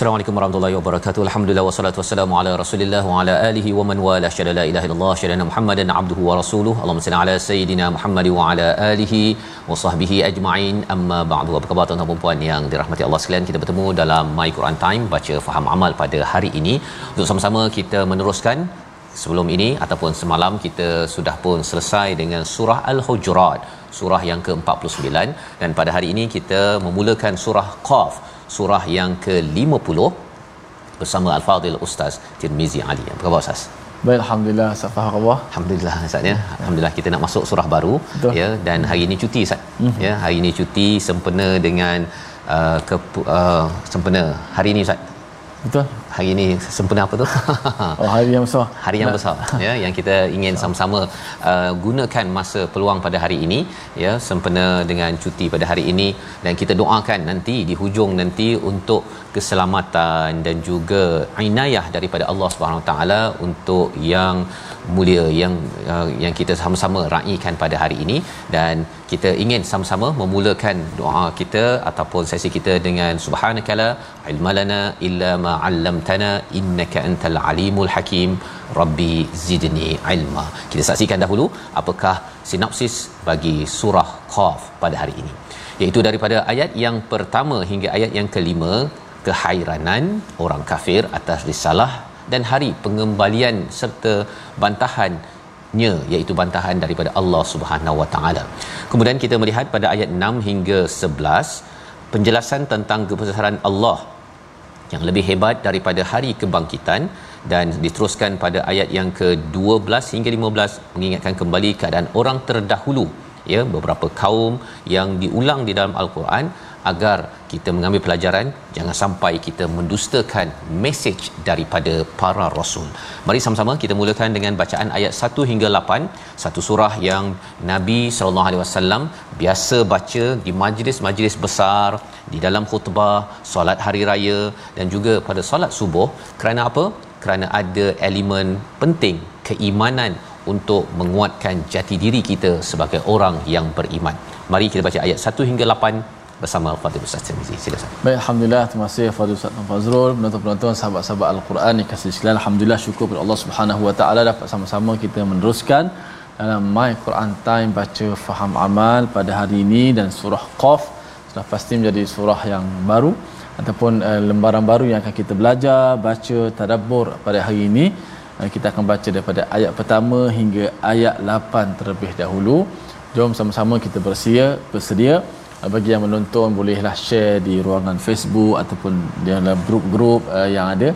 Assalamualaikum warahmatullahi wabarakatuh. Alhamdulillah wassalatu wassalamu ala Rasulillah wa ala alihi wa man wala syada la ilaha illallah syada Muhammadan abduhu wa rasuluh. Allahumma salli ala sayidina Muhammad wa ala alihi wa sahbihi ajma'in. Amma ba'du. Apa khabar tuan-tuan dan puan yang dirahmati Allah sekalian? Kita bertemu dalam My Quran Time baca faham amal pada hari ini untuk sama-sama kita meneruskan sebelum ini ataupun semalam kita sudah pun selesai dengan surah Al-Hujurat surah yang ke-49 dan pada hari ini kita memulakan surah Qaf surah yang ke-50 bersama Al-Fadhil Ustaz Tirmizi Ali. Apa khabar Ustaz? Baik, alhamdulillah, safar Allah. Alhamdulillah Ustaz ya. ya. Alhamdulillah kita nak masuk surah baru Betul. ya dan hari ini cuti Ustaz. Mm-hmm. Ya, hari ini cuti sempena dengan uh, ke, uh, sempena hari ini Ustaz. Betul hari ini sempena apa tu? Oh, hari yang besar. Hari yang besar. Ya, yang kita ingin sama-sama uh, gunakan masa peluang pada hari ini, ya, sempena dengan cuti pada hari ini dan kita doakan nanti di hujung nanti untuk keselamatan dan juga inayah daripada Allah Subhanahu taala untuk yang mulia yang uh, yang kita sama-sama raikan pada hari ini dan kita ingin sama-sama memulakan doa kita ataupun sesi kita dengan subhanakala ilmalana illa ma 'allamtana innaka antal alimul hakim rabbi zidni ilma kita saksikan dahulu apakah sinopsis bagi surah qaf pada hari ini iaitu daripada ayat yang pertama hingga ayat yang kelima kehairanan orang kafir atas risalah dan hari pengembalian serta bantahan nya iaitu bantahan daripada Allah Subhanahu Wa Taala. Kemudian kita melihat pada ayat 6 hingga 11 penjelasan tentang kebesaran Allah yang lebih hebat daripada hari kebangkitan dan diteruskan pada ayat yang ke-12 hingga 15 mengingatkan kembali keadaan orang terdahulu ya beberapa kaum yang diulang di dalam al-Quran agar kita mengambil pelajaran jangan sampai kita mendustakan mesej daripada para rasul. Mari sama-sama kita mulakan dengan bacaan ayat 1 hingga 8, satu surah yang Nabi sallallahu alaihi wasallam biasa baca di majlis-majlis besar, di dalam khutbah, solat hari raya dan juga pada solat subuh. Kerana apa? Kerana ada elemen penting keimanan untuk menguatkan jati diri kita sebagai orang yang beriman. Mari kita baca ayat 1 hingga 8 bersama Al-Fatih Ustaz Tirmizi. Sila sahabat. Baik, Alhamdulillah. Terima kasih Fadil Ustaz Tuan Fazrul. Penonton-penonton, sahabat-sahabat Al-Quran ni kasih sekalian. Alhamdulillah, syukur kepada Allah Subhanahu Wa Taala dapat sama-sama kita meneruskan dalam uh, My Quran Time baca faham amal pada hari ini dan surah Qaf sudah pasti menjadi surah yang baru ataupun uh, lembaran baru yang akan kita belajar baca tadabbur pada hari ini uh, kita akan baca daripada ayat pertama hingga ayat 8 terlebih dahulu jom sama-sama kita bersedia bersedia Eh, bagi yang menonton bolehlah share di ruangan Facebook ataupun di dalam grup-grup uh, yang ada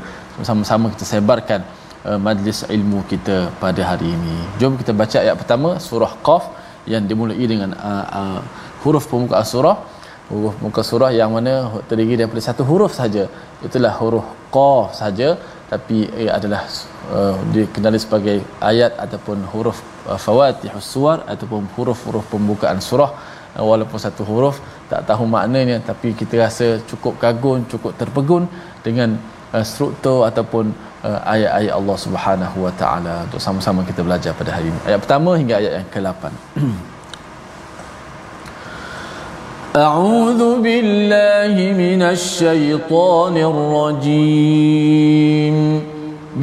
sama-sama kita sebarkan uh, majlis ilmu kita pada hari ini. Jom kita baca ayat pertama surah Qaf yang dimulai dengan uh, uh, huruf pembuka surah huruf muka surah yang mana terdiri daripada satu huruf saja itulah huruf qaf saja tapi ia adalah uh, dikenali sebagai ayat ataupun huruf uh, fawatihus suar ataupun huruf-huruf pembukaan surah Eh, walaupun satu huruf tak tahu maknanya tapi kita rasa cukup kagum cukup terpegun dengan uh, struktur ataupun uh, ayat-ayat Allah Subhanahu wa taala untuk sama-sama kita belajar pada hari ini ayat pertama hingga ayat yang ke-8 A'udzu billahi minasy syaithanir rajim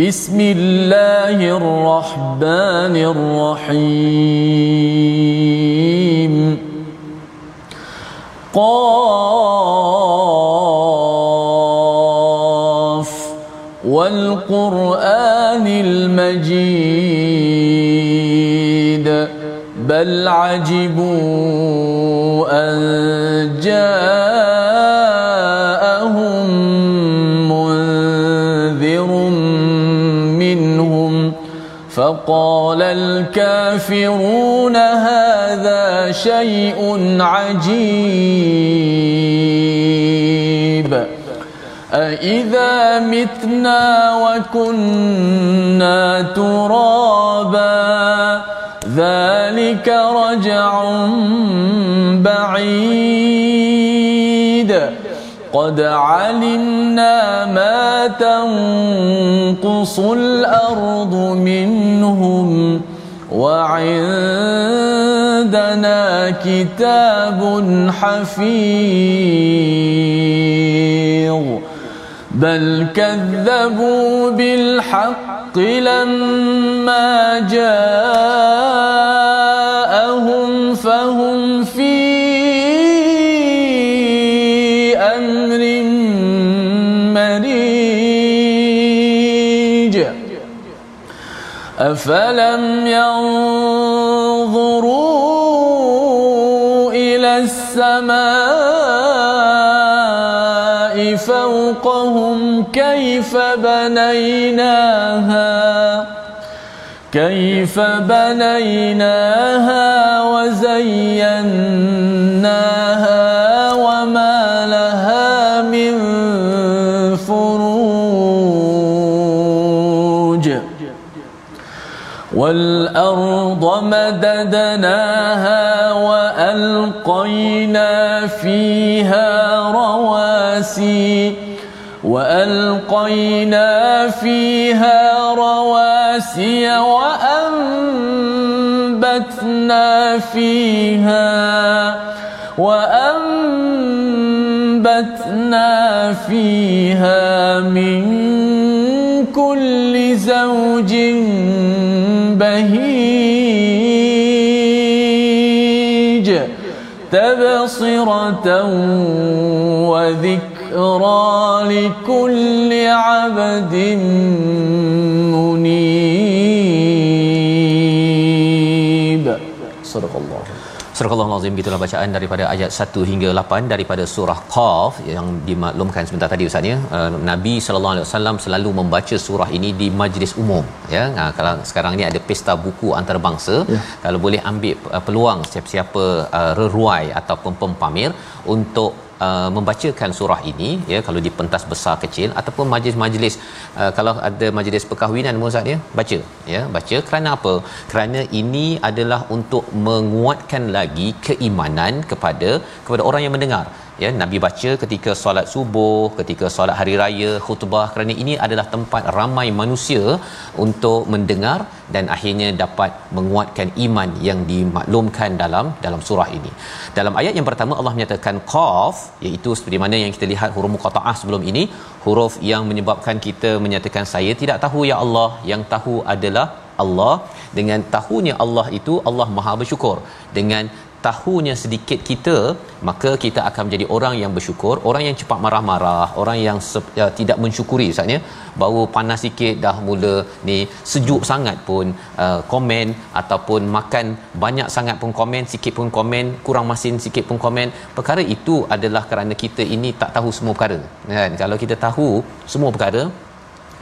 Bismillahirrahmanirrahim قاف والقرآن المجيد بل عجبوا أن جاءوا فقال الكافرون هذا شيء عجيب أإذا متنا وكنا ترابا ذلك رجع بعيد قد علمنا ما تنقص الارض منهم وعندنا كتاب حفيظ بل كذبوا بالحق لما جاءوا أفلم ينظروا إلى السماء فوقهم كيف بنيناها كيف بنيناها وزيناها والأرض مددناها وألقينا فيها رواسي وألقينا فيها رواسي وأنبتنا فيها وأنبتنا فيها من تبصرة وذكرى لكل عبد منيب صدق الله Surahulazim gitulah bacaan daripada ayat 1 hingga 8 daripada surah Qaf yang dimaklumkan sebentar tadi usanya uh, eh, Nabi sallallahu alaihi wasallam selalu membaca surah ini di majlis umum ya uh, kalau sekarang ini ada pesta buku antarabangsa ya. kalau boleh ambil uh, peluang siapa-siapa uh, reruai ataupun pempamir untuk Uh, membacakan surah ini ya kalau di pentas besar kecil ataupun majlis-majlis uh, kalau ada majlis perkahwinan Ustaz ya baca ya baca kerana apa kerana ini adalah untuk menguatkan lagi keimanan kepada kepada orang yang mendengar ya nabi baca ketika solat subuh ketika solat hari raya khutbah kerana ini adalah tempat ramai manusia untuk mendengar dan akhirnya dapat menguatkan iman yang dimaklumkan dalam dalam surah ini dalam ayat yang pertama Allah menyatakan qaf iaitu seperti mana yang kita lihat huruf muqataah sebelum ini huruf yang menyebabkan kita menyatakan saya tidak tahu ya Allah yang tahu adalah Allah dengan tahunya Allah itu Allah Maha bersyukur dengan tahunya sedikit kita maka kita akan menjadi orang yang bersyukur orang yang cepat marah-marah orang yang sep, ya, tidak mensyukuri misalnya baru panas sikit dah mula ni sejuk sangat pun uh, komen ataupun makan banyak sangat pun komen sikit pun komen kurang masin sikit pun komen perkara itu adalah kerana kita ini tak tahu semua perkara kan kalau kita tahu semua perkara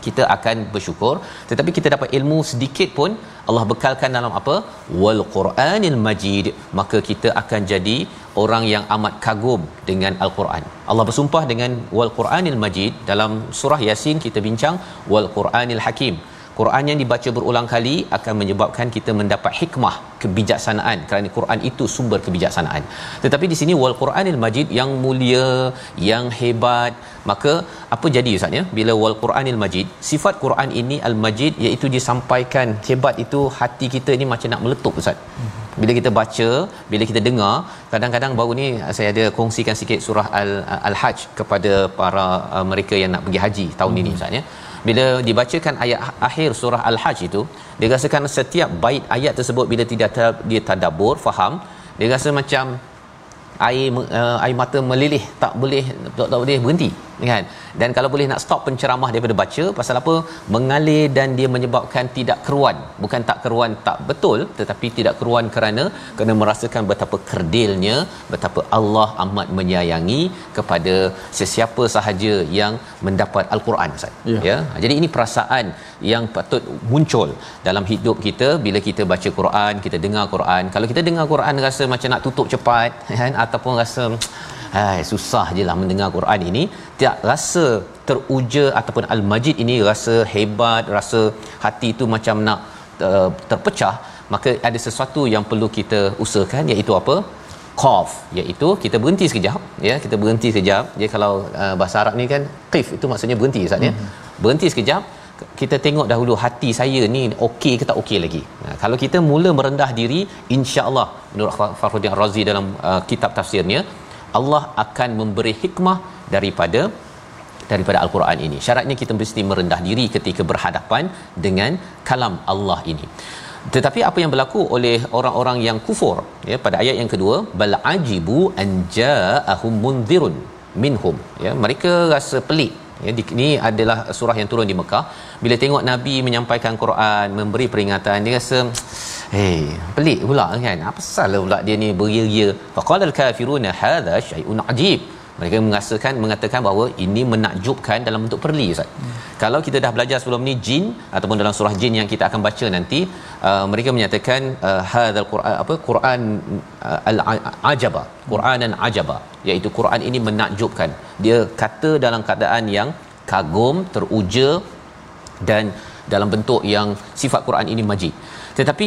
kita akan bersyukur tetapi kita dapat ilmu sedikit pun Allah bekalkan dalam apa wal quranil majid maka kita akan jadi orang yang amat kagum dengan al-Quran. Allah bersumpah dengan wal quranil majid dalam surah yasin kita bincang wal quranil hakim. Quran yang dibaca berulang kali akan menyebabkan kita mendapat hikmah kebijaksanaan kerana Quran itu sumber kebijaksanaan. Tetapi di sini wal Quranil Majid yang mulia, yang hebat, maka apa jadi Ustaz ya? Bila wal Quranil Majid, sifat Quran ini Al Majid iaitu disampaikan hebat itu hati kita ini macam nak meletup Ustaz. Bila kita baca, bila kita dengar, kadang-kadang baru ni eh, saya ada kongsikan sikit surah Al Al-Hajj kepada para uh, mereka yang nak pergi haji tahun hmm. ini Ustaz ya bila dibacakan ayat ha-, akhir surah al-hajj itu dia rasakan setiap bait ayat tersebut bila tidak dia tadabbur faham dia rasa macam air uh, air mata melilih tak boleh tak, tak boleh berhenti kan dan kalau boleh nak stop penceramah daripada baca pasal apa mengalir dan dia menyebabkan tidak keruan bukan tak keruan tak betul tetapi tidak keruan kerana kena merasakan betapa kerdilnya betapa Allah amat menyayangi kepada sesiapa sahaja yang mendapat al-Quran Ustaz ya. ya ha, jadi ini perasaan yang patut muncul dalam hidup kita bila kita baca Quran kita dengar Quran kalau kita dengar Quran rasa macam nak tutup cepat kan ataupun rasa Hai, susah je lah mendengar Quran ini. Tiap rasa teruja ataupun al-majid ini rasa hebat, rasa hati itu macam nak uh, terpecah. Maka ada sesuatu yang perlu kita usahakan iaitu apa? Qaf. Iaitu kita berhenti sekejap. Ya, kita berhenti sekejap. Jadi kalau uh, bahasa Arab ni kan, qif itu maksudnya berhenti. Saat, ya? mm-hmm. Berhenti sekejap kita tengok dahulu hati saya ni okey ke tak okey lagi. Nah, kalau kita mula merendah diri insya-Allah menurut Farhuddin Razi dalam uh, kitab tafsirnya Allah akan memberi hikmah daripada daripada al-Quran ini. Syaratnya kita mesti merendah diri ketika berhadapan dengan kalam Allah ini. Tetapi apa yang berlaku oleh orang-orang yang kufur ya pada ayat yang kedua bal ajibu an ja'ahum mundhirun minhum ya mereka rasa pelik Ya, ini adalah surah yang turun di Mekah. Bila tengok Nabi menyampaikan Quran, memberi peringatan, dia rasa Hei, eh, pelik pula kan. Apa salah pula dia ni beria-ria. Faqala al-kafiruna hadha shay'un ajib mereka mengasakan mengatakan bahawa ini menakjubkan dalam bentuk perli ustaz. Hmm. Kalau kita dah belajar sebelum ni jin ataupun dalam surah jin yang kita akan baca nanti uh, mereka menyatakan uh, hadzal quran apa quran uh, al ajaba quranan ajaba iaitu quran ini menakjubkan. Dia kata dalam keadaan yang kagum, teruja dan dalam bentuk yang sifat quran ini majid. Tetapi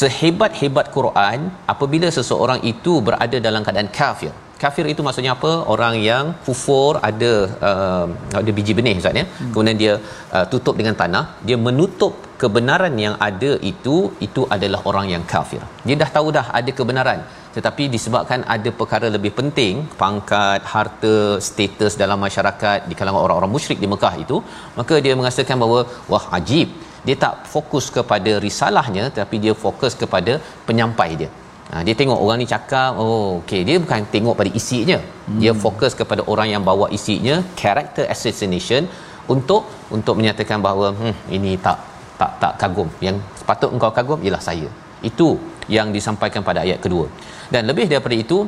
sehebat-hebat quran apabila seseorang itu berada dalam keadaan kafir kafir itu maksudnya apa orang yang kufur ada uh, ada biji benih ustaz ya hmm. kemudian dia uh, tutup dengan tanah dia menutup kebenaran yang ada itu itu adalah orang yang kafir dia dah tahu dah ada kebenaran tetapi disebabkan ada perkara lebih penting pangkat harta status dalam masyarakat di kalangan orang-orang musyrik di Mekah itu maka dia mengatakan bahawa wah ajib dia tak fokus kepada risalahnya tetapi dia fokus kepada penyampai dia Ha, dia tengok orang ni cakap, oh okey, dia bukan tengok pada isinya. Hmm. Dia fokus kepada orang yang bawa isinya, character assassination untuk untuk menyatakan bahawa hmm ini tak tak tak kagum. Yang sepatut engkau kagum ialah saya. Itu yang disampaikan pada ayat kedua. Dan lebih daripada itu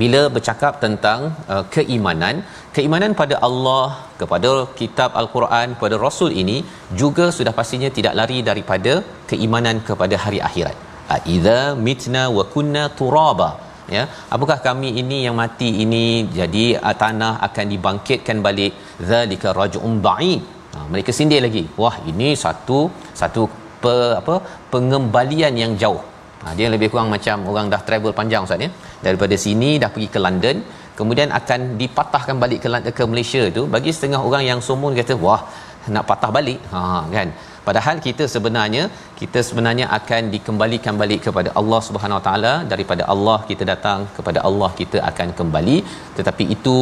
bila bercakap tentang uh, keimanan, keimanan pada Allah, kepada kitab al-Quran, pada rasul ini juga sudah pastinya tidak lari daripada keimanan kepada hari akhirat aiza ah, mitna wa kunna turaba ya apakah kami ini yang mati ini jadi ah, tanah akan dibangkitkan balik zalika raj'un ba'id ha, ah, mereka sindir lagi wah ini satu satu pe, apa pengembalian yang jauh ha, dia lebih kurang macam orang dah travel panjang ustaz ya daripada sini dah pergi ke London kemudian akan dipatahkan balik ke ke Malaysia tu bagi setengah orang yang somong kata wah nak patah balik ha kan padahal kita sebenarnya kita sebenarnya akan dikembalikan balik kepada Allah Subhanahu Wa Taala daripada Allah kita datang kepada Allah kita akan kembali tetapi itu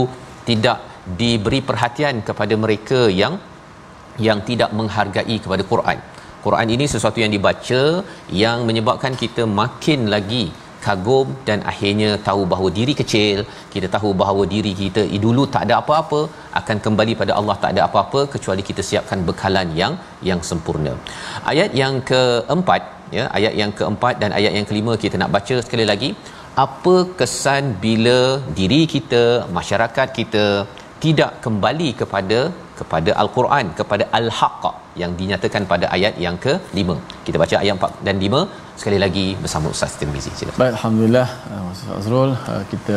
tidak diberi perhatian kepada mereka yang yang tidak menghargai kepada Quran. Quran ini sesuatu yang dibaca yang menyebabkan kita makin lagi kagum dan akhirnya tahu bahawa diri kecil, kita tahu bahawa diri kita eh, dulu tak ada apa-apa, akan kembali pada Allah tak ada apa-apa kecuali kita siapkan bekalan yang yang sempurna. Ayat yang keempat, ya, ayat yang keempat dan ayat yang kelima kita nak baca sekali lagi. Apa kesan bila diri kita, masyarakat kita tidak kembali kepada kepada Al-Quran, kepada Al-Haqq yang dinyatakan pada ayat yang ke-5. Kita baca ayat 4 dan sekali lagi bersama Ustaz Siti Mizi. Silakan. Baik, alhamdulillah. Ustaz eh, Azrul, eh, kita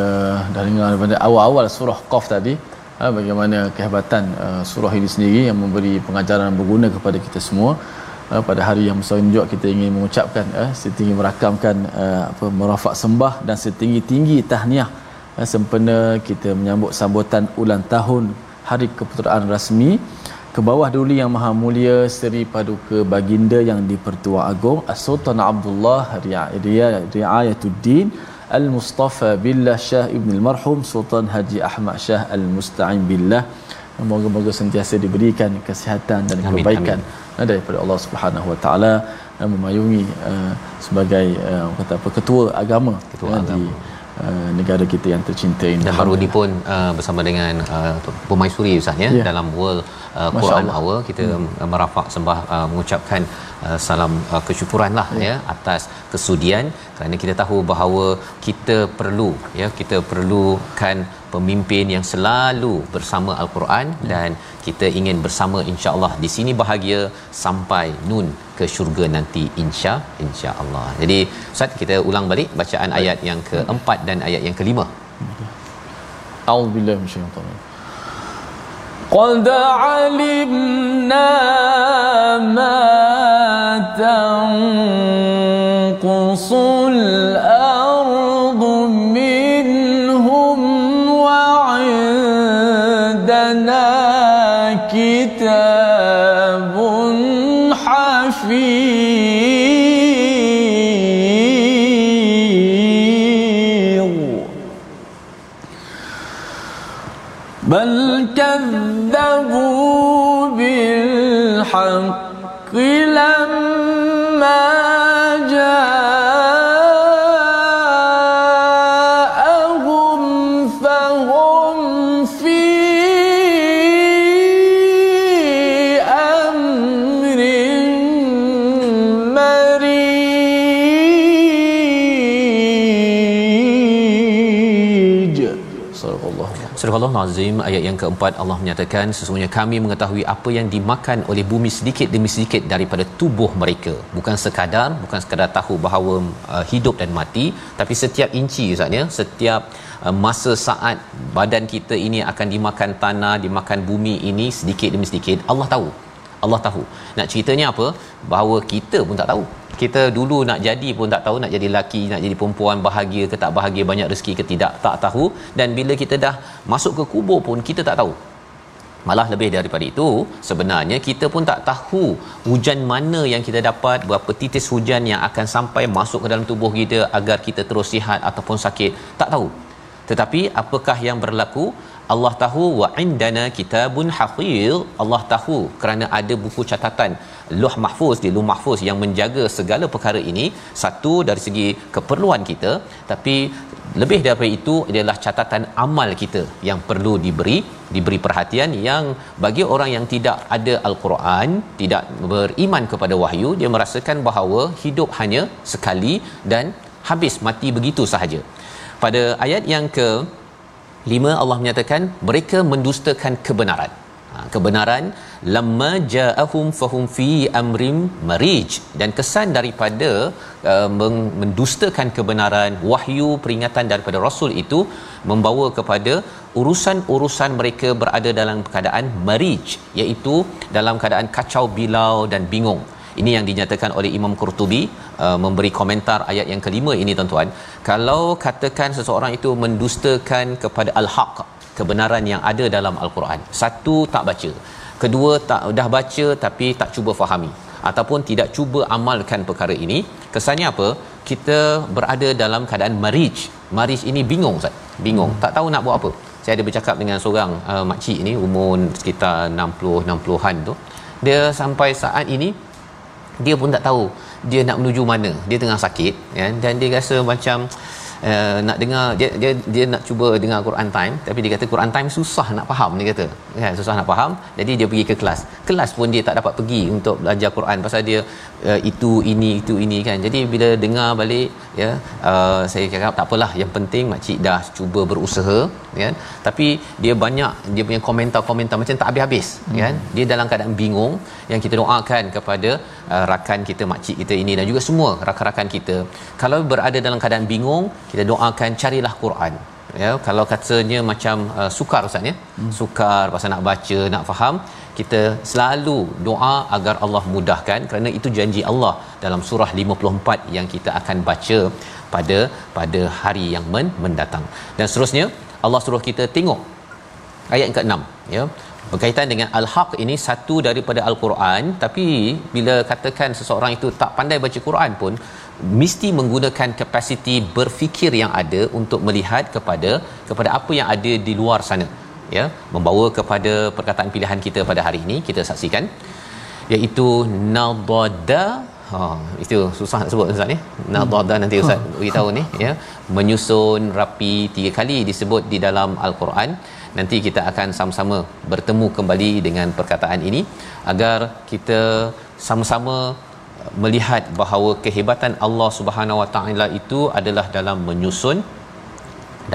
dah dengar daripada awal-awal surah Qaf tadi eh, bagaimana kehebatan surah ini sendiri yang memberi pengajaran berguna kepada kita semua. Pada hari yang besar ini juga kita ingin mengucapkan setinggi merakamkan apa merafak sembah dan setinggi-tinggi tahniah sempena kita menyambut sambutan ulang tahun Hari Keputeraan Rasmi ke bawah duli yang maha mulia Seri Paduka Baginda yang dipertua Agong As-Sultan Abdullah Riayatuddin Al-Mustafa Billah Shah Ibn Al-Marhum Sultan Haji Ahmad Shah Al-Musta'in Billah Moga-moga sentiasa diberikan kesihatan dan amin, kebaikan amin. Eh, daripada Allah Subhanahu Wa Taala eh, memayungi uh, sebagai uh, kata apa ketua agama ketua ya, agama. di Uh, negara kita yang tercinta ini. Dan baru ni pun uh, bersama dengan uh, pemaisuri Ustaz ya yeah. dalam world uh, Quran Hour kita hmm. merafak sembah uh, mengucapkan uh, salam uh, lah hmm. ya atas kesudian kerana kita tahu bahawa kita perlu ya kita perlukan pemimpin yang selalu bersama al-Quran hmm. dan kita ingin bersama insya-Allah di sini bahagia sampai nun ke syurga nanti insya insya-Allah. Jadi ustaz kita ulang balik bacaan ayat yang hmm. keempat dan ayat yang kelima. Hmm. minasyaitanir rajim. قد علمنا ما تنقص الأرض بل كذبوا بالحق لما Al-Azim ayat yang keempat Allah menyatakan sesungguhnya kami mengetahui apa yang dimakan oleh bumi sedikit demi sedikit daripada tubuh mereka bukan sekadar bukan sekadar tahu bahawa uh, hidup dan mati tapi setiap inci ustaznya setiap uh, masa saat badan kita ini akan dimakan tanah dimakan bumi ini sedikit demi sedikit Allah tahu Allah tahu nak ceritanya apa bahawa kita pun tak tahu kita dulu nak jadi pun tak tahu nak jadi laki, nak jadi perempuan bahagia ke tak bahagia banyak rezeki ke tidak tak tahu dan bila kita dah masuk ke kubur pun kita tak tahu malah lebih daripada itu sebenarnya kita pun tak tahu hujan mana yang kita dapat berapa titis hujan yang akan sampai masuk ke dalam tubuh kita agar kita terus sihat ataupun sakit tak tahu tetapi apakah yang berlaku Allah tahu wa indana kitabun hafiz Allah tahu kerana ada buku catatan Luh Mahfuz di Luh Mahfuz yang menjaga segala perkara ini satu dari segi keperluan kita tapi lebih daripada itu ialah catatan amal kita yang perlu diberi diberi perhatian yang bagi orang yang tidak ada al-Quran, tidak beriman kepada wahyu, dia merasakan bahawa hidup hanya sekali dan habis mati begitu sahaja. Pada ayat yang ke 5 Allah menyatakan mereka mendustakan kebenaran. Ah, kebenaran lamma ja'ahum fahum fi amrim marij dan kesan daripada uh, mendustakan kebenaran wahyu peringatan daripada rasul itu membawa kepada urusan-urusan mereka berada dalam keadaan marij iaitu dalam keadaan kacau bilau dan bingung ini yang dinyatakan oleh Imam Qurtubi uh, memberi komentar ayat yang kelima ini tuan-tuan kalau katakan seseorang itu mendustakan kepada al-haq kebenaran yang ada dalam al-Quran. Satu tak baca. Kedua tak dah baca tapi tak cuba fahami ataupun tidak cuba amalkan perkara ini. Kesannya apa? Kita berada dalam keadaan marij. Marij ini bingung, Ustaz. Bingung, hmm. tak tahu nak buat apa. Saya ada bercakap dengan seorang uh, makcik ni umur sekitar 60 60-an tu. Dia sampai saat ini dia pun tak tahu dia nak menuju mana. Dia tengah sakit ya? dan dia rasa macam uh, nak dengar dia, dia dia nak cuba dengar Quran time tapi dia kata Quran time susah nak faham dia kata kan susah nak faham jadi dia pergi ke kelas kelas pun dia tak dapat pergi untuk belajar Quran pasal dia uh, itu ini itu ini kan jadi bila dengar balik ya uh, saya cakap tak apalah yang penting mak cik dah cuba berusaha kan tapi dia banyak dia punya komentar-komentar macam tak habis-habis hmm. kan dia dalam keadaan bingung yang kita doakan kepada uh, rakan kita mak cik kita ini dan juga semua rakan-rakan kita kalau berada dalam keadaan bingung kita doakan carilah Quran ya kalau katanya macam uh, sukar ustaz ya hmm. sukar pasal nak baca nak faham kita selalu doa agar Allah mudahkan kerana itu janji Allah dalam surah 54 yang kita akan baca pada pada hari yang men- mendatang dan seterusnya Allah suruh kita tengok ayat ke-6 ya berkaitan dengan al-haq ini satu daripada al-Quran tapi bila katakan seseorang itu tak pandai baca Quran pun mesti menggunakan kapasiti berfikir yang ada untuk melihat kepada kepada apa yang ada di luar sana ya membawa kepada perkataan pilihan kita pada hari ini kita saksikan iaitu nadada ha itu susah nak sebut ustaz ni nadada nanti ustaz bagi tahu ni ya menyusun rapi tiga kali disebut di dalam al-Quran nanti kita akan sama-sama bertemu kembali dengan perkataan ini agar kita sama-sama melihat bahawa kehebatan Allah Subhanahu Wa Taala itu adalah dalam menyusun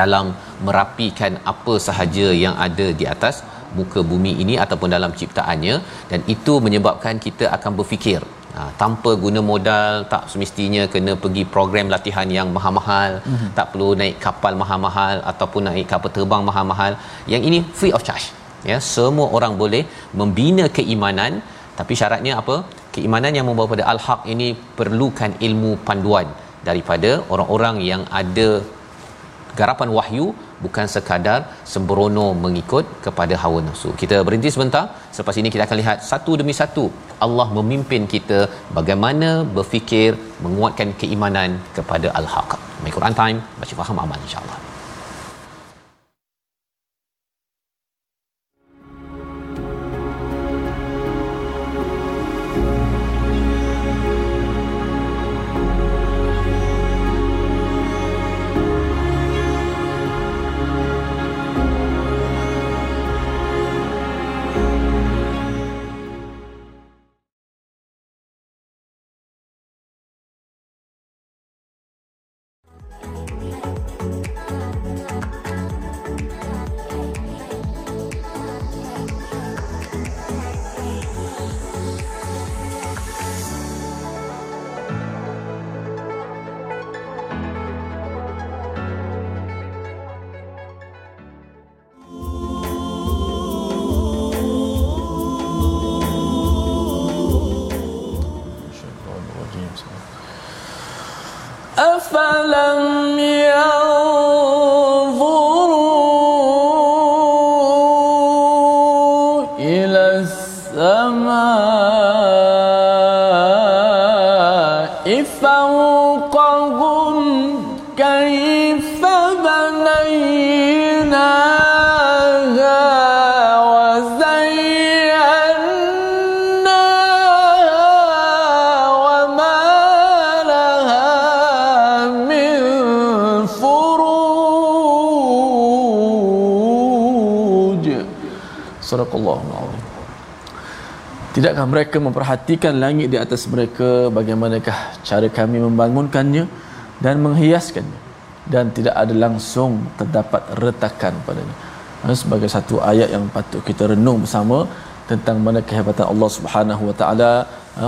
dalam merapikan apa sahaja yang ada di atas muka bumi ini ataupun dalam ciptaannya dan itu menyebabkan kita akan berfikir Ha, tanpa guna modal tak semestinya kena pergi program latihan yang mahal-mahal mm-hmm. tak perlu naik kapal mahal-mahal ataupun naik kapal terbang mahal-mahal yang ini free of charge ya semua orang boleh membina keimanan tapi syaratnya apa keimanan yang membawa pada al-haq ini perlukan ilmu panduan daripada orang-orang yang ada garapan wahyu bukan sekadar sembrono mengikut kepada hawa nafsu. Kita berhenti sebentar. Selepas ini kita akan lihat satu demi satu Allah memimpin kita bagaimana berfikir menguatkan keimanan kepada al-haq. My Quran Time, baca faham aman insya-Allah. Tidakkah mereka memperhatikan langit di atas mereka bagaimanakah cara kami membangunkannya dan menghiaskannya dan tidak ada langsung terdapat retakan padanya. Sebagai satu ayat yang patut kita renung bersama tentang mana kehebatan Allah Subhanahu Wa Taala.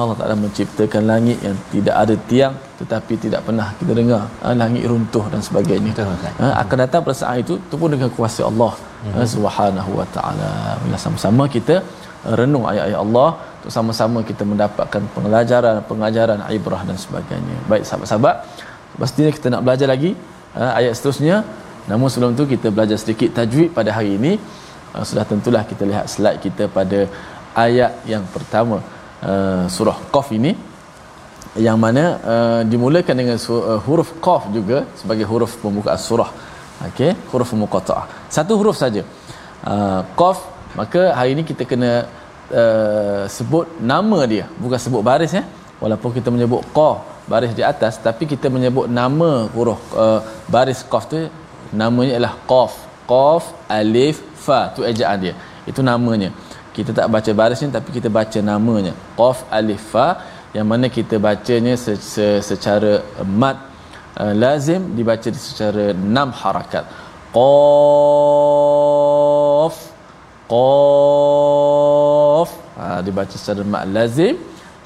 Allah Taala menciptakan langit yang tidak ada tiang tetapi tidak pernah kita dengar langit runtuh dan sebagainya. Akan datang pada saat itu, itu pun dengan kuasa Allah Subhanahu Wa Taala. Bila sama-sama kita renung ayat-ayat Allah untuk sama-sama kita mendapatkan pengajaran pengajaran ibrah dan sebagainya. Baik sahabat-sahabat, pastinya kita nak belajar lagi uh, ayat seterusnya. Namun sebelum tu kita belajar sedikit tajwid pada hari ini. Uh, sudah tentulah kita lihat slide kita pada ayat yang pertama uh, surah Qaf ini yang mana uh, dimulakan dengan uh, huruf qaf juga sebagai huruf pembuka surah okey huruf muqatta'ah satu huruf saja uh, qaf maka hari ini kita kena uh, sebut nama dia bukan sebut baris ya walaupun kita menyebut qa baris di atas tapi kita menyebut nama huruf uh, baris qaf tu namanya ialah qaf qaf alif fa tu ejaan dia itu namanya kita tak baca baris ni tapi kita baca namanya qaf alif fa yang mana kita bacanya secara mat eh, lazim dibaca secara enam harakat qaf qaf ha, dibaca secara mad lazim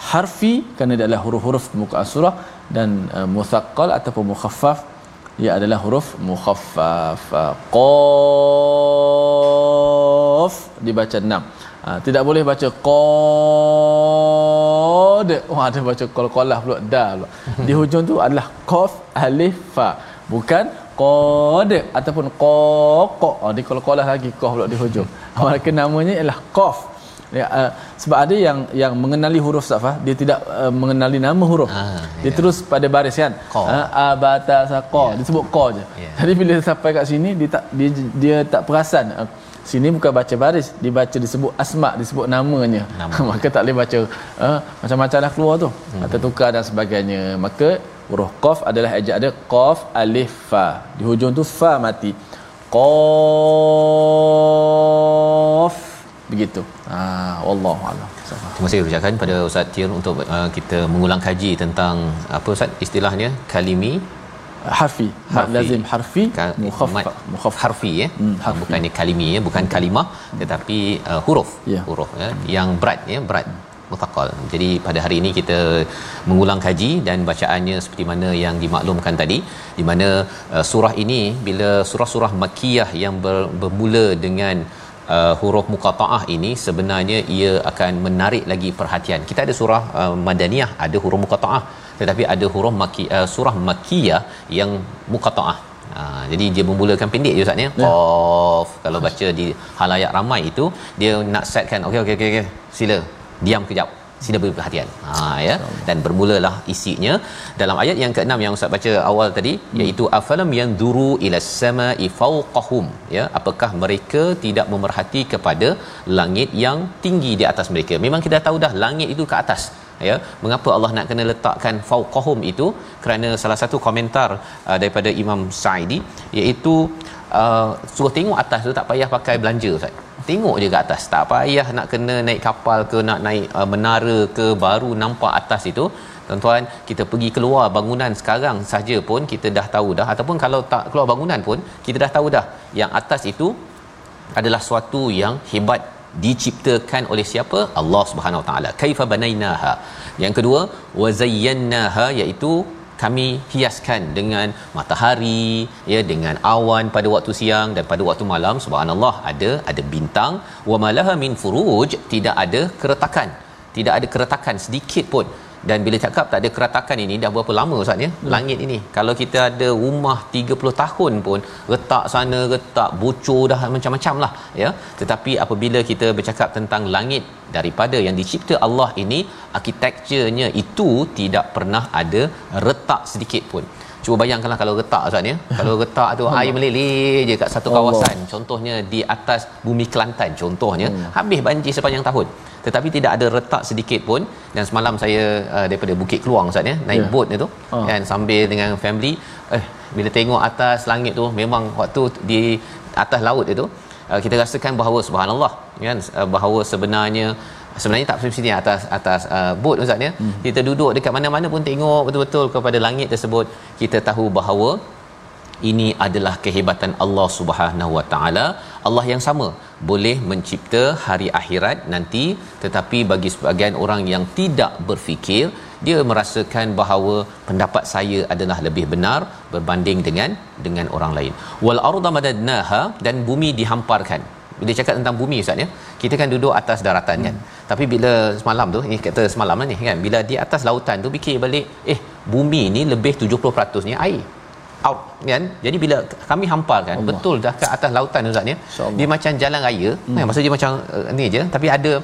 harfi kerana dia adalah huruf-huruf permukaan surah dan uh, muthaqqal ataupun mukhaffaf ia adalah huruf mukhaffaf ha, qaf dibaca enam ha, tidak boleh baca qad wah ada baca qalqalah pula dal di hujung tu adalah qaf alif fa bukan qad ataupun qaq oh, di qalqalah lagi qaf pula di hujung maka namanya ialah qaf ya uh, sebab ada yang yang mengenali huruf safah dia tidak uh, mengenali nama huruf ah, dia ya. terus pada baris kan abata ah, saqa ya. disebut qa je ya. jadi bila sampai kat sini dia tak dia, dia tak perasan uh, sini bukan baca baris dibaca disebut asma disebut namanya nama. maka tak boleh baca uh, macam-macam dah keluar tu hmm. atau tukar dan sebagainya maka huruf qaf adalah ejaan dia qaf alif fa di hujung tu fa mati qaf begitu ha wallahu alam Terima kasih ucapkan pada Ustaz Tir untuk uh, kita mengulang kaji tentang apa Ustaz istilahnya kalimi harfi, harfi. lazim harfi mukhaffaf mukhaf harfi ya hmm, harfi. bukan kalimi ya bukan kalimah tetapi uh, huruf yeah. huruf ya yang berat ya berat mutaqal. Jadi pada hari ini kita mengulang kaji dan bacaannya seperti mana yang dimaklumkan tadi di mana uh, surah ini bila surah-surah makkiyah yang ber, bermula dengan uh, huruf muqataah ini sebenarnya ia akan menarik lagi perhatian. Kita ada surah uh, madaniyah ada huruf muqataah tetapi ada huruf makki uh, surah makkiyah yang muqataah Ha, ah, jadi dia memulakan pendek je ustaznya. Ya. Qaf kalau baca di halayak ramai itu dia nak setkan okey okey okey okey sila diam kejap sila beri perhatian ha ya dan bermulalah isinya dalam ayat yang keenam yang ustaz baca awal tadi hmm. iaitu hmm. afalam yang duru ila samai fawqahum ya apakah mereka tidak memerhati kepada langit yang tinggi di atas mereka memang kita tahu dah langit itu ke atas ya mengapa Allah nak kena letakkan fawqahum itu kerana salah satu komentar uh, daripada Imam Saidi iaitu uh, suruh tengok atas tu tak payah pakai belanja ustaz tengok je kat atas tak payah nak kena naik kapal ke nak naik uh, menara ke baru nampak atas itu tuan-tuan kita pergi keluar bangunan sekarang saja pun kita dah tahu dah ataupun kalau tak keluar bangunan pun kita dah tahu dah yang atas itu adalah suatu yang hebat diciptakan oleh siapa Allah Subhanahu Wa Taala kaifa banainaha yang kedua wazayyannaha iaitu kami hiaskan dengan matahari ya dengan awan pada waktu siang dan pada waktu malam subhanallah ada ada bintang wa malaha min furuj tidak ada keretakan tidak ada keretakan sedikit pun dan bila cakap tak ada keratakan ini dah berapa lama ustaz ya hmm. langit ini kalau kita ada rumah 30 tahun pun retak sana retak bocor dah macam-macam lah ya tetapi apabila kita bercakap tentang langit daripada yang dicipta Allah ini arkitekturnya itu tidak pernah ada retak sedikit pun Cuba bayangkanlah kalau retak Ustaz ya. Kalau retak tu air melilir je kat satu kawasan. Contohnya di atas bumi Kelantan contohnya hmm. habis banjir sepanjang tahun. Tetapi tidak ada retak sedikit pun dan semalam saya uh, daripada Bukit Keluang Ustaz ya naik yeah. boat tu ah. kan sambil dengan family eh bila tengok atas langit tu memang waktu di atas laut itu uh, kita rasakan bahawa subhanallah kan uh, bahawa sebenarnya sebenarnya tak mesti sini atas atas uh, boat ustaz ya hmm. kita duduk dekat mana-mana pun tengok betul-betul kepada langit tersebut kita tahu bahawa ini adalah kehebatan Allah Subhanahu Wa Taala Allah yang sama boleh mencipta hari akhirat nanti tetapi bagi sebahagian orang yang tidak berfikir dia merasakan bahawa pendapat saya adalah lebih benar berbanding dengan dengan orang lain wal arda madadnaha dan bumi dihamparkan bila cakap tentang bumi Ustaz ya, kita kan duduk atas daratan kan. Tapi bila semalam tu, ni kata semalam lah ni kan, bila di atas lautan tu fikir balik, eh bumi ni lebih 70% ni air. Out kan. Jadi bila kami hampal kan, betul dah ke atas lautan Ustaz ya. Dia macam jalan raya, hmm. kan? maksud dia macam uh, ni je, tapi ada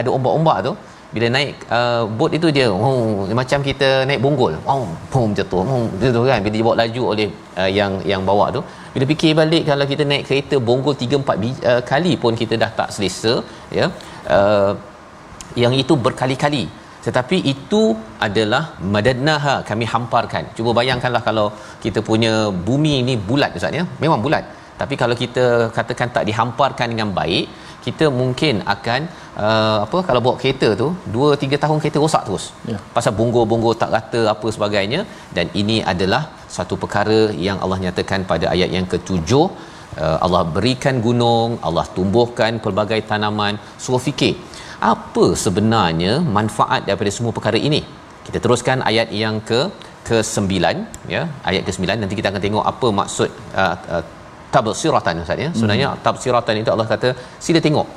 ada ombak-ombak tu bila naik uh, eh, bot itu dia oh, macam kita naik bonggol oh, boom jatuh oh, jatuh kan bila dibawa laju oleh uh, yang yang bawa tu bila fikir balik kalau kita naik kereta bonggol 3 4 uh, kali pun kita dah tak selesa ya uh, yang itu berkali-kali tetapi itu adalah madadnaha kami hamparkan cuba bayangkanlah kalau kita punya bumi ini bulat ustaz ya memang bulat tapi kalau kita katakan tak dihamparkan dengan baik kita mungkin akan uh, apa kalau bawa kereta tu 2 3 tahun kereta rosak terus ya. pasal bungur-bungur tak rata apa sebagainya dan ini adalah satu perkara yang Allah nyatakan pada ayat yang ke ketujuh uh, Allah berikan gunung, Allah tumbuhkan pelbagai tanaman. Suruh fikir, apa sebenarnya manfaat daripada semua perkara ini? Kita teruskan ayat yang ke ke-9, ya. Ayat ke-9 nanti kita akan tengok apa maksud uh, uh, tabsiratan Ustaz ya. Sebenarnya hmm. tabsiratan itu Allah kata sila tengok.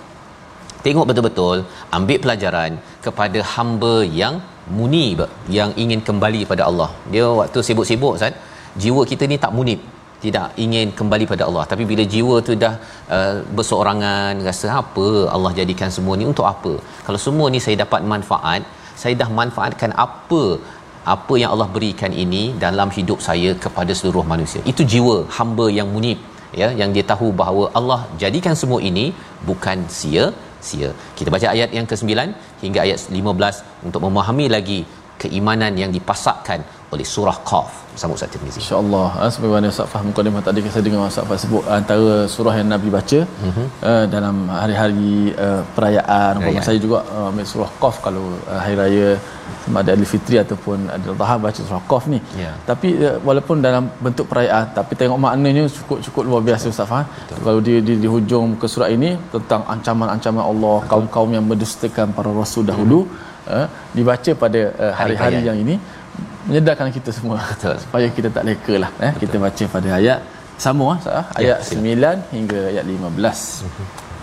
Tengok betul-betul, ambil pelajaran kepada hamba yang munib yang ingin kembali pada Allah. Dia waktu sibuk-sibuk Ustaz, jiwa kita ni tak munib tidak ingin kembali pada Allah tapi bila jiwa tu dah uh, eh, berseorangan rasa apa Allah jadikan semua ni untuk apa kalau semua ni saya dapat manfaat saya dah manfaatkan apa apa yang Allah berikan ini dalam hidup saya kepada seluruh manusia itu jiwa hamba yang munib ya yang dia tahu bahawa Allah jadikan semua ini bukan sia sia. Kita baca ayat yang ke-9 hingga ayat 15 untuk memahami lagi keimanan yang dipasakkan oleh surah Qaf bersama Ustaz Tirmizi. Insya-Allah ha, sebagaimana Ustaz Fah mukadimah tadi saya dengan Ustaz Fah sebut ah, antara surah yang Nabi baca mm-hmm. uh, dalam hari-hari uh, perayaan umpama ya, ya. saya juga uh, surah Qaf kalau uh, hari raya sama ada Idul Fitri ataupun Idul Adha baca surah Qaf ni. Yeah. Tapi uh, walaupun dalam bentuk perayaan tapi tengok maknanya cukup-cukup luar biasa Ustaz Fah. Kalau di, di di hujung muka surah ini tentang ancaman-ancaman Allah kaum-kaum yang mendustakan para rasul dahulu mm-hmm. uh, dibaca pada hari-hari hari yang ini menyedarkan kita semua Betul. supaya kita tak leka lah eh? kita baca pada ayat sama sah? Ah. ayat ya, 9 hingga ayat 15 uh, mhm.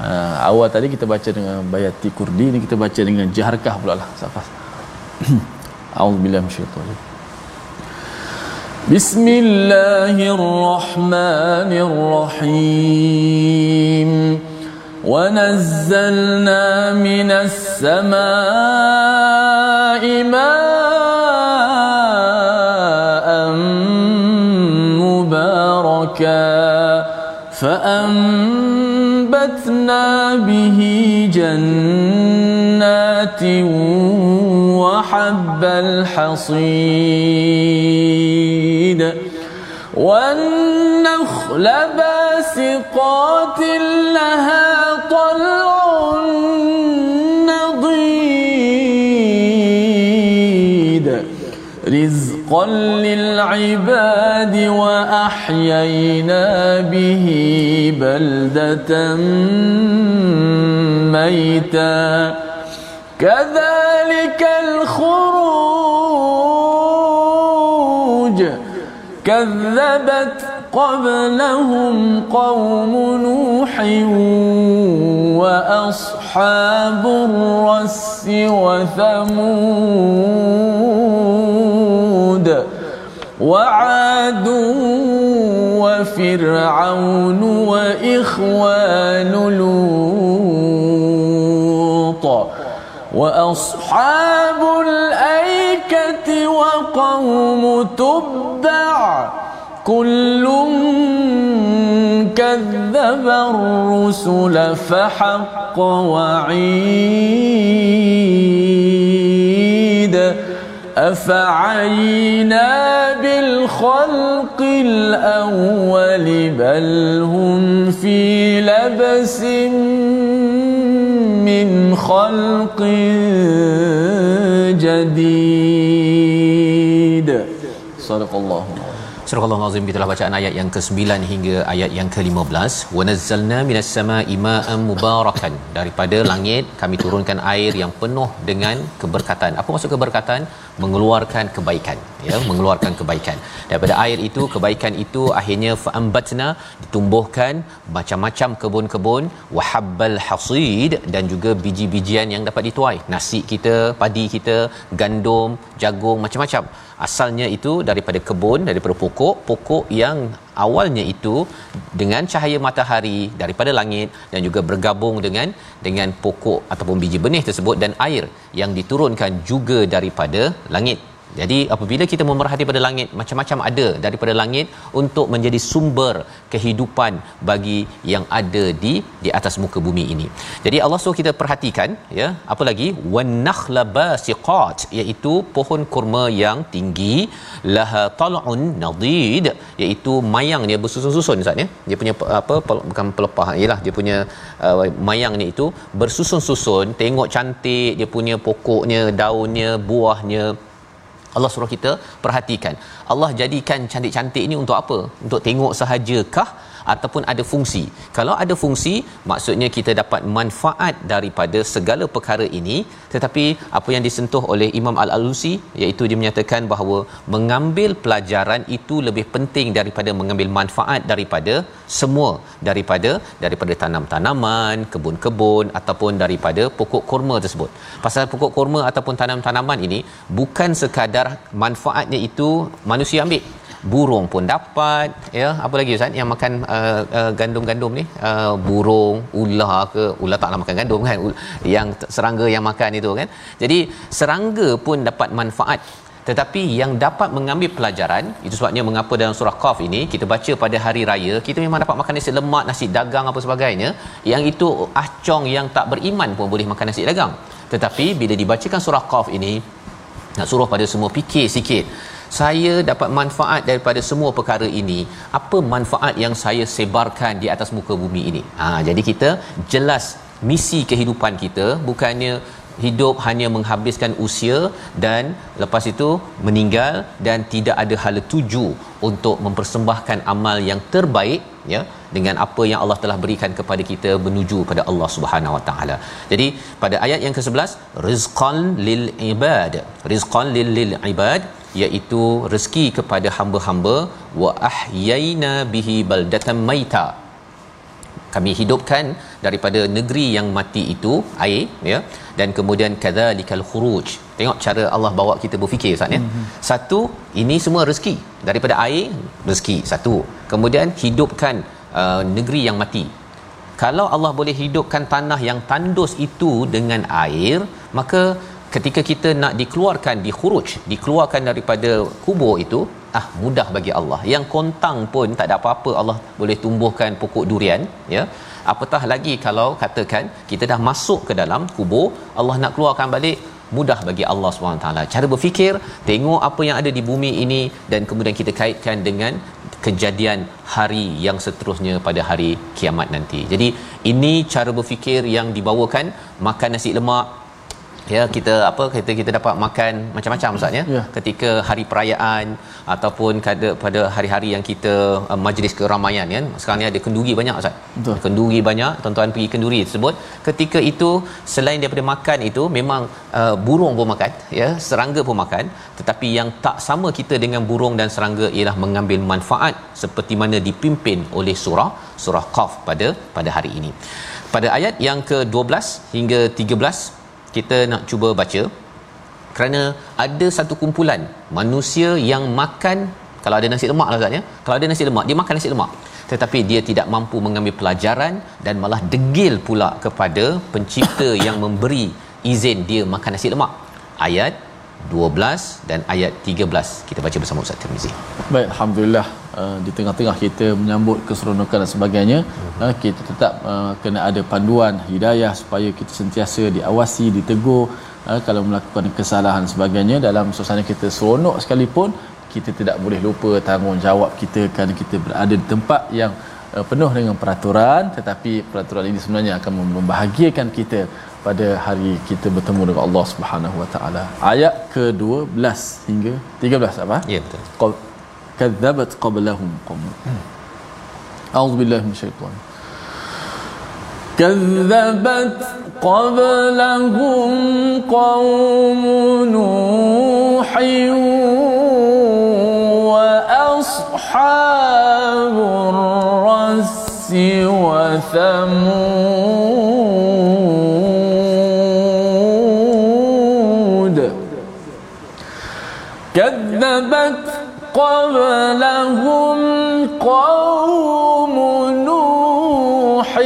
ah, awal tadi kita baca dengan bayati kurdi ni kita baca dengan jaharkah pula lah safas a'udzubillahi بسم الله الرحمن الرحيم ونزلنا من السماء ماء فأنبتنا به جنات وحب الحصيد والنخل باسقات لها رزقا للعباد وأحيينا به بلدة ميتا كذلك الخروج كذبت قبلهم قوم نوح وأصحاب الرس وثمود وعاد وفرعون واخوان لوط واصحاب الايكه وقوم تبع كل كذب الرسل فحق وعيد أفعينا بالخلق الأول بل هم في لبس من خلق جديد صدق الله Surah Allah kita telah bacaan ayat yang ke-9 hingga ayat yang ke-15. Wa nazzalna minas sama'i ma'an mubarakan. Daripada langit kami turunkan air yang penuh dengan keberkatan. Apa maksud keberkatan? Mengeluarkan kebaikan. Ya, mengeluarkan kebaikan. Daripada air itu, kebaikan itu akhirnya fa'ambatna ditumbuhkan macam-macam kebun-kebun wahabbal hasid dan juga biji-bijian yang dapat dituai. Nasi kita, padi kita, gandum, jagung, macam-macam asalnya itu daripada kebun daripada pokok pokok yang awalnya itu dengan cahaya matahari daripada langit dan juga bergabung dengan dengan pokok ataupun biji benih tersebut dan air yang diturunkan juga daripada langit jadi apabila kita memerhati pada langit macam-macam ada daripada langit untuk menjadi sumber kehidupan bagi yang ada di di atas muka bumi ini. Jadi Allah suruh kita perhatikan ya, apa lagi? Wanakhla basiqat iaitu pohon kurma yang tinggi laha tal'un nadid iaitu mayangnya bersusun-susun Ustaz ya. Dia punya apa bukan pelepah ialah dia punya uh, mayangnya itu bersusun-susun tengok cantik dia punya pokoknya, daunnya, buahnya Allah suruh kita perhatikan. Allah jadikan cantik-cantik ini untuk apa? Untuk tengok sahaja kah? ataupun ada fungsi. Kalau ada fungsi, maksudnya kita dapat manfaat daripada segala perkara ini. Tetapi apa yang disentuh oleh Imam Al-Alusi iaitu dia menyatakan bahawa mengambil pelajaran itu lebih penting daripada mengambil manfaat daripada semua daripada daripada tanam-tanaman, kebun-kebun ataupun daripada pokok kurma tersebut. Pasal pokok kurma ataupun tanam-tanaman ini bukan sekadar manfaatnya itu manusia ambil burung pun dapat ya apa lagi ustaz yang makan uh, uh, gandum-gandum ni uh, burung ular ke ular taklah makan gandum kan yang serangga yang makan itu kan jadi serangga pun dapat manfaat tetapi yang dapat mengambil pelajaran itu sebabnya mengapa dalam surah qaf ini kita baca pada hari raya kita memang dapat makan nasi lemak nasi dagang apa sebagainya yang itu acong yang tak beriman pun boleh makan nasi dagang tetapi bila dibacakan surah qaf ini nak suruh pada semua fikir sikit saya dapat manfaat daripada semua perkara ini apa manfaat yang saya sebarkan di atas muka bumi ini ha jadi kita jelas misi kehidupan kita bukannya hidup hanya menghabiskan usia dan lepas itu meninggal dan tidak ada hala tuju untuk mempersembahkan amal yang terbaik ya dengan apa yang Allah telah berikan kepada kita menuju kepada Allah Subhanahu Wa Taala. Jadi pada ayat yang ke-11 rizqan lil ibad. Rizqan lil lil ibad iaitu rezeki kepada hamba-hamba wa ahyaina bihi baldatan maita kami hidupkan daripada negeri yang mati itu air ya dan kemudian kadzalikal khuruj tengok cara Allah bawa kita berfikir ustaz ya mm-hmm. satu ini semua rezeki daripada air rezeki satu kemudian hidupkan uh, negeri yang mati kalau Allah boleh hidupkan tanah yang tandus itu dengan air maka ketika kita nak dikeluarkan dikhuruj dikeluarkan daripada kubur itu ah mudah bagi Allah yang kontang pun tak ada apa-apa Allah boleh tumbuhkan pokok durian ya apatah lagi kalau katakan kita dah masuk ke dalam kubur Allah nak keluarkan balik mudah bagi Allah SWT cara berfikir tengok apa yang ada di bumi ini dan kemudian kita kaitkan dengan kejadian hari yang seterusnya pada hari kiamat nanti. Jadi ini cara berfikir yang dibawakan makan nasi lemak, ya kita apa kita kita dapat makan macam-macam ustaz ya yeah. ketika hari perayaan ataupun kada pada hari-hari yang kita uh, majlis keramaian kan sekarang ni ada kenduri banyak ustaz Betul. kenduri banyak tuan-tuan pergi kenduri tersebut ketika itu selain daripada makan itu memang uh, burung pun makan ya serangga pun makan tetapi yang tak sama kita dengan burung dan serangga ialah mengambil manfaat seperti mana dipimpin oleh surah surah qaf pada pada hari ini pada ayat yang ke-12 hingga 13 kita nak cuba baca kerana ada satu kumpulan manusia yang makan kalau ada nasi lemak lah katanya kalau ada nasi lemak dia makan nasi lemak tetapi dia tidak mampu mengambil pelajaran dan malah degil pula kepada pencipta yang memberi izin dia makan nasi lemak ayat 12 dan ayat 13 kita baca bersama Ustaz Tirmizi baik Alhamdulillah Eh, di tengah-tengah kita menyambut keseronokan dan sebagainya uh, kita tetap uh, kena ada panduan hidayah supaya kita sentiasa diawasi ditegur uh, kalau melakukan kesalahan dan sebagainya dalam suasana kita seronok sekalipun kita tidak boleh lupa tanggungjawab kita kan kita berada di tempat yang uh, penuh dengan peraturan tetapi peraturan ini sebenarnya akan membahagiakan kita pada hari kita bertemu dengan Allah Subhanahu Wa Taala ayat ke-12 hingga 13 apa ya betul كذبت قبلهم قوم أعوذ بالله من الشيطان كذبت قبلهم قوم نوح وأصحاب الرس وثمود كذبت قبلهم قوم نوح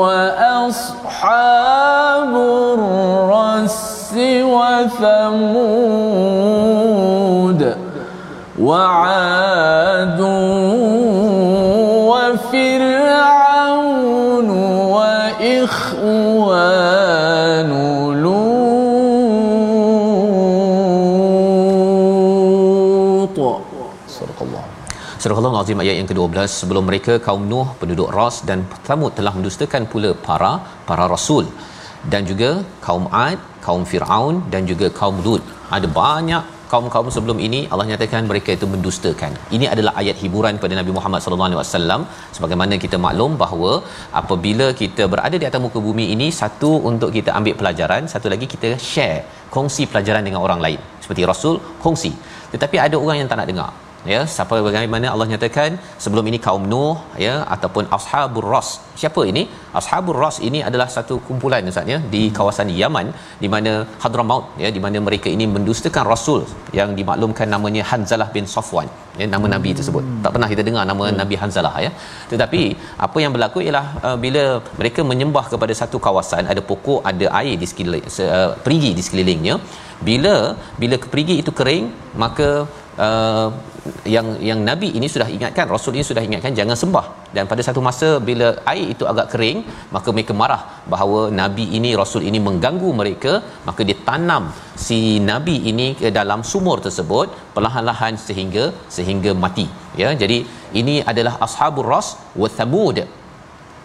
وأصحاب الرس وثمود وعاد Astaghfirullahal azim ayat yang ke-12 sebelum mereka kaum Nuh penduduk Ras dan Thamud telah mendustakan pula para para rasul dan juga kaum Ad, kaum Firaun dan juga kaum Lut. Ada banyak kaum-kaum sebelum ini Allah nyatakan mereka itu mendustakan. Ini adalah ayat hiburan kepada Nabi Muhammad sallallahu alaihi wasallam sebagaimana kita maklum bahawa apabila kita berada di atas muka bumi ini satu untuk kita ambil pelajaran, satu lagi kita share, kongsi pelajaran dengan orang lain. Seperti Rasul kongsi. Tetapi ada orang yang tak nak dengar ya siapa bagaimana Allah nyatakan sebelum ini kaum nuh ya ataupun ashabur ras siapa ini ashabur ras ini adalah satu kumpulan ustaznya di kawasan Yaman di mana hadramaut ya di mana mereka ini mendustakan rasul yang dimaklumkan namanya Hanzalah bin Safwan ya nama nabi tersebut hmm. tak pernah kita dengar nama hmm. nabi Hanzalah ya tetapi hmm. apa yang berlaku ialah uh, bila mereka menyembah kepada satu kawasan ada pokok ada air di sekeliling uh, perigi di sekelilingnya bila bila keperigi itu kering maka uh, yang yang nabi ini sudah ingatkan rasul ini sudah ingatkan jangan sembah dan pada satu masa bila air itu agak kering maka mereka marah bahawa nabi ini rasul ini mengganggu mereka maka dia tanam si nabi ini ke dalam sumur tersebut perlahan-lahan sehingga sehingga mati ya jadi ini adalah ashabur ras wa thamud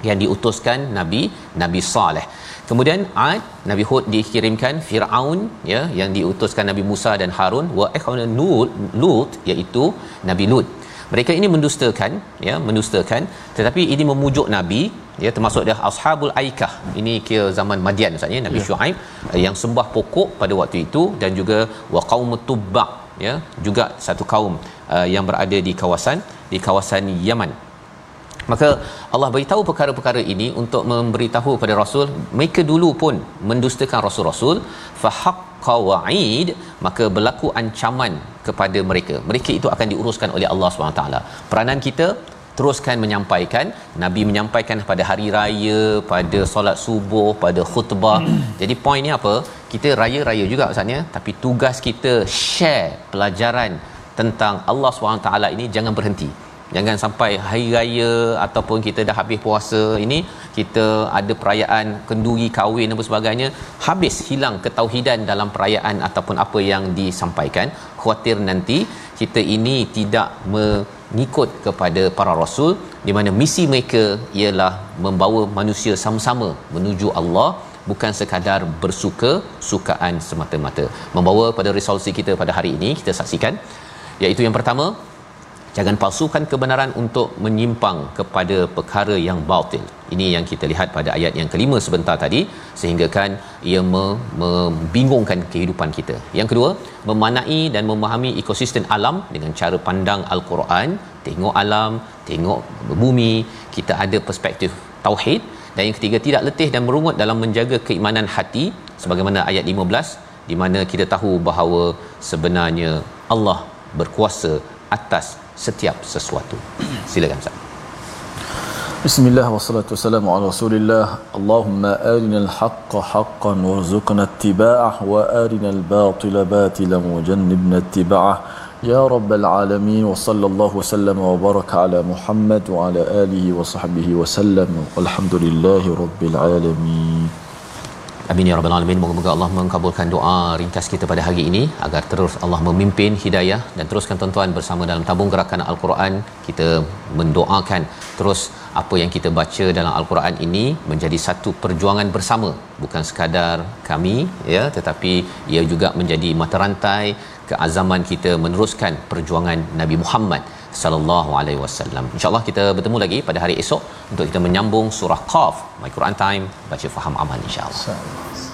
yang diutuskan nabi nabi saleh Kemudian Ad, Nabi Hud dikirimkan Firaun ya yang diutuskan Nabi Musa dan Harun wa ikhwanu Lut, Lut iaitu Nabi Lut. Mereka ini mendustakan ya mendustakan tetapi ini memujuk nabi ya termasuk dah ashabul aikah ini ke zaman Madian maksudnya Nabi ya. Shu'aib eh, yang sembah pokok pada waktu itu dan juga wa qaum tubba ya juga satu kaum uh, yang berada di kawasan di kawasan Yaman maka Allah beritahu perkara-perkara ini untuk memberitahu kepada rasul mereka dulu pun mendustakan rasul-rasul fahaq qawaid maka berlaku ancaman kepada mereka mereka itu akan diuruskan oleh Allah SWT peranan kita teruskan menyampaikan nabi menyampaikan pada hari raya pada solat subuh pada khutbah hmm. jadi poin ni apa kita raya-raya juga maksudnya tapi tugas kita share pelajaran tentang Allah SWT ini jangan berhenti jangan sampai hari raya ataupun kita dah habis puasa ini kita ada perayaan kenduri kahwin dan sebagainya habis hilang ketauhidan dalam perayaan ataupun apa yang disampaikan khuatir nanti kita ini tidak mengikut kepada para rasul di mana misi mereka ialah membawa manusia sama-sama menuju Allah bukan sekadar bersuka sukaan semata-mata membawa pada resolusi kita pada hari ini kita saksikan iaitu yang pertama jangan palsukan kebenaran untuk menyimpang kepada perkara yang batil ini yang kita lihat pada ayat yang kelima sebentar tadi sehingga kan ia membingungkan kehidupan kita yang kedua memanai dan memahami ekosistem alam dengan cara pandang al-Quran tengok alam tengok bumi kita ada perspektif tauhid dan yang ketiga tidak letih dan merungut dalam menjaga keimanan hati sebagaimana ayat 15 di mana kita tahu bahawa sebenarnya Allah berkuasa atas setiap sesuatu. Silakan Ustaz. بسم الله والصلاة والسلام على رسول الله اللهم آرنا الحق حقا وارزقنا اتباعه وآرنا الباطل باطلا وجنبنا اتباعه يا رب العالمين وصلى الله وسلم وبارك على محمد وعلى آله وصحبه وسلم والحمد لله رب العالمين Amin ya rabbal alamin. Moga-moga Allah mengabulkan doa ringkas kita pada hari ini agar terus Allah memimpin hidayah dan teruskan tuan-tuan bersama dalam tabung gerakan Al-Quran. Kita mendoakan terus apa yang kita baca dalam Al-Quran ini menjadi satu perjuangan bersama, bukan sekadar kami ya, tetapi ia juga menjadi mata rantai keazaman kita meneruskan perjuangan Nabi Muhammad sallallahu alaihi wasallam. Insya-Allah kita bertemu lagi pada hari esok untuk kita menyambung surah Qaf, My Quran Time, baca faham aman insya-Allah. Insya-Allah.